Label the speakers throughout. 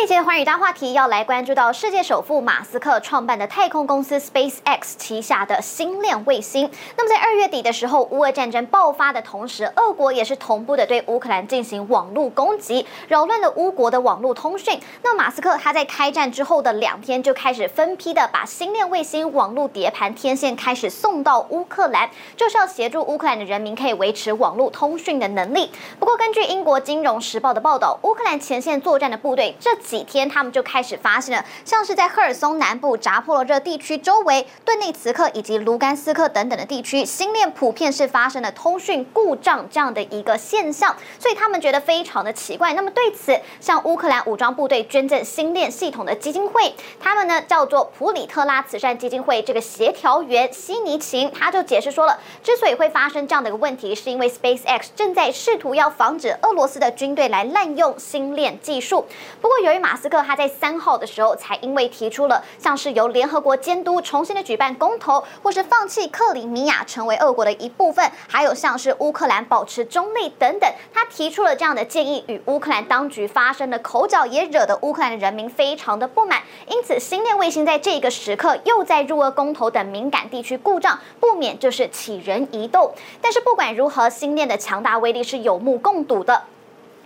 Speaker 1: 这节寰宇大话题要来关注到世界首富马斯克创办的太空公司 SpaceX 旗下的星链卫星。那么在二月底的时候，乌俄战争爆发的同时，俄国也是同步的对乌克兰进行网络攻击，扰乱了乌国的网络通讯。那马斯克他在开战之后的两天就开始分批的把星链卫星网络碟盘天线开始送到乌克兰，就是要协助乌克兰的人民可以维持网络通讯的能力。不过根据英国金融时报的报道，乌克兰前线作战的部队这几天，他们就开始发现了，像是在赫尔松南部、扎波罗热地区周围、顿内茨克以及卢甘斯克等等的地区，星链普遍是发生了通讯故障这样的一个现象，所以他们觉得非常的奇怪。那么对此，向乌克兰武装部队捐赠星链系统的基金会，他们呢叫做普里特拉慈善基金会，这个协调员西尼琴他就解释说了，之所以会发生这样的一个问题，是因为 SpaceX 正在试图要防止俄罗斯的军队来滥用星链技术。不过由于马斯克他在三号的时候才因为提出了像是由联合国监督重新的举办公投，或是放弃克里米亚成为俄国的一部分，还有像是乌克兰保持中立等等，他提出了这样的建议，与乌克兰当局发生的口角，也惹得乌克兰的人民非常的不满。因此，星链卫星在这个时刻又在入俄公投等敏感地区故障，不免就是起人疑窦。但是不管如何，星链的强大威力是有目共睹的。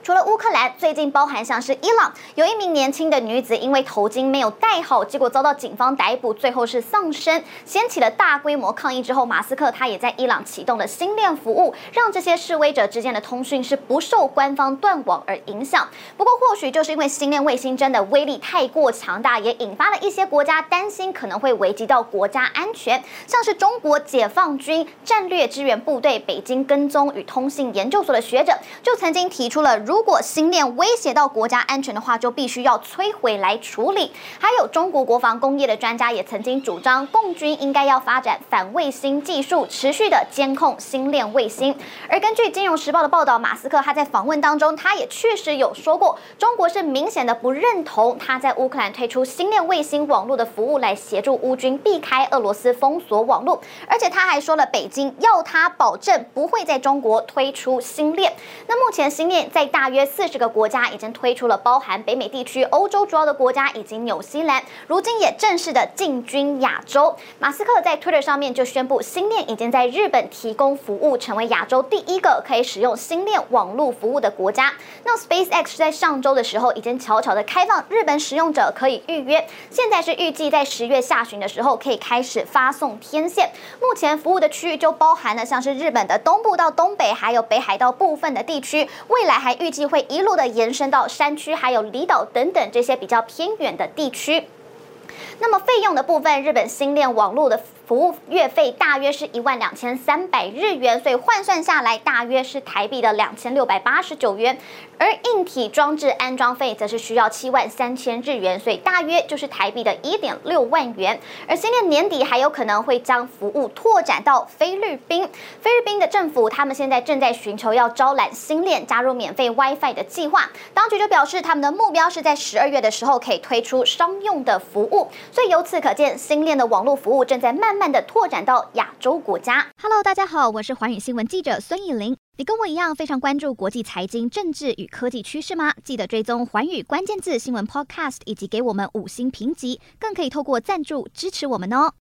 Speaker 1: 除了乌克兰，最近包含像是伊朗，有一名年轻的女子因为头巾没有戴好，结果遭到警方逮捕，最后是丧生，掀起了大规模抗议。之后，马斯克他也在伊朗启动了星链服务，让这些示威者之间的通讯是不受官方断网而影响。不过，或许就是因为星链卫星真的威力太过强大，也引发了一些国家担心可能会危及到国家安全，像是中国解放军战略支援部队北京跟踪与通信研究所的学者就曾经提出了如。如果星链威胁到国家安全的话，就必须要摧毁来处理。还有中国国防工业的专家也曾经主张，共军应该要发展反卫星技术，持续的监控星链卫星。而根据《金融时报》的报道，马斯克他在访问当中，他也确实有说过，中国是明显的不认同他在乌克兰推出星链卫星网络的服务，来协助乌军避开俄罗斯封锁网络。而且他还说了，北京要他保证不会在中国推出星链。那目前星链在大。大约四十个国家已经推出了，包含北美地区、欧洲主要的国家以及纽西兰，如今也正式的进军亚洲。马斯克在 Twitter 上面就宣布，星链已经在日本提供服务，成为亚洲第一个可以使用星链网络服务的国家。那 SpaceX 在上周的时候已经悄悄的开放日本使用者可以预约，现在是预计在十月下旬的时候可以开始发送天线。目前服务的区域就包含了像是日本的东部到东北，还有北海道部分的地区，未来还预。计会一路的延伸到山区，还有离岛等等这些比较偏远的地区。那么费用的部分，日本新链网络的。服务月费大约是一万两千三百日元，所以换算下来大约是台币的两千六百八十九元。而硬体装置安装费则是需要七万三千日元，所以大约就是台币的一点六万元。而新链年底还有可能会将服务拓展到菲律宾。菲律宾的政府他们现在正在寻求要招揽新链加入免费 WiFi 的计划，当局就表示他们的目标是在十二月的时候可以推出商用的服务。所以由此可见，新链的网络服务正在慢。慢慢的拓展到亚洲国家。
Speaker 2: Hello，大家好，我是寰宇新闻记者孙艺林。你跟我一样非常关注国际财经、政治与科技趋势吗？记得追踪寰宇关键字新闻 Podcast，以及给我们五星评级，更可以透过赞助支持我们哦。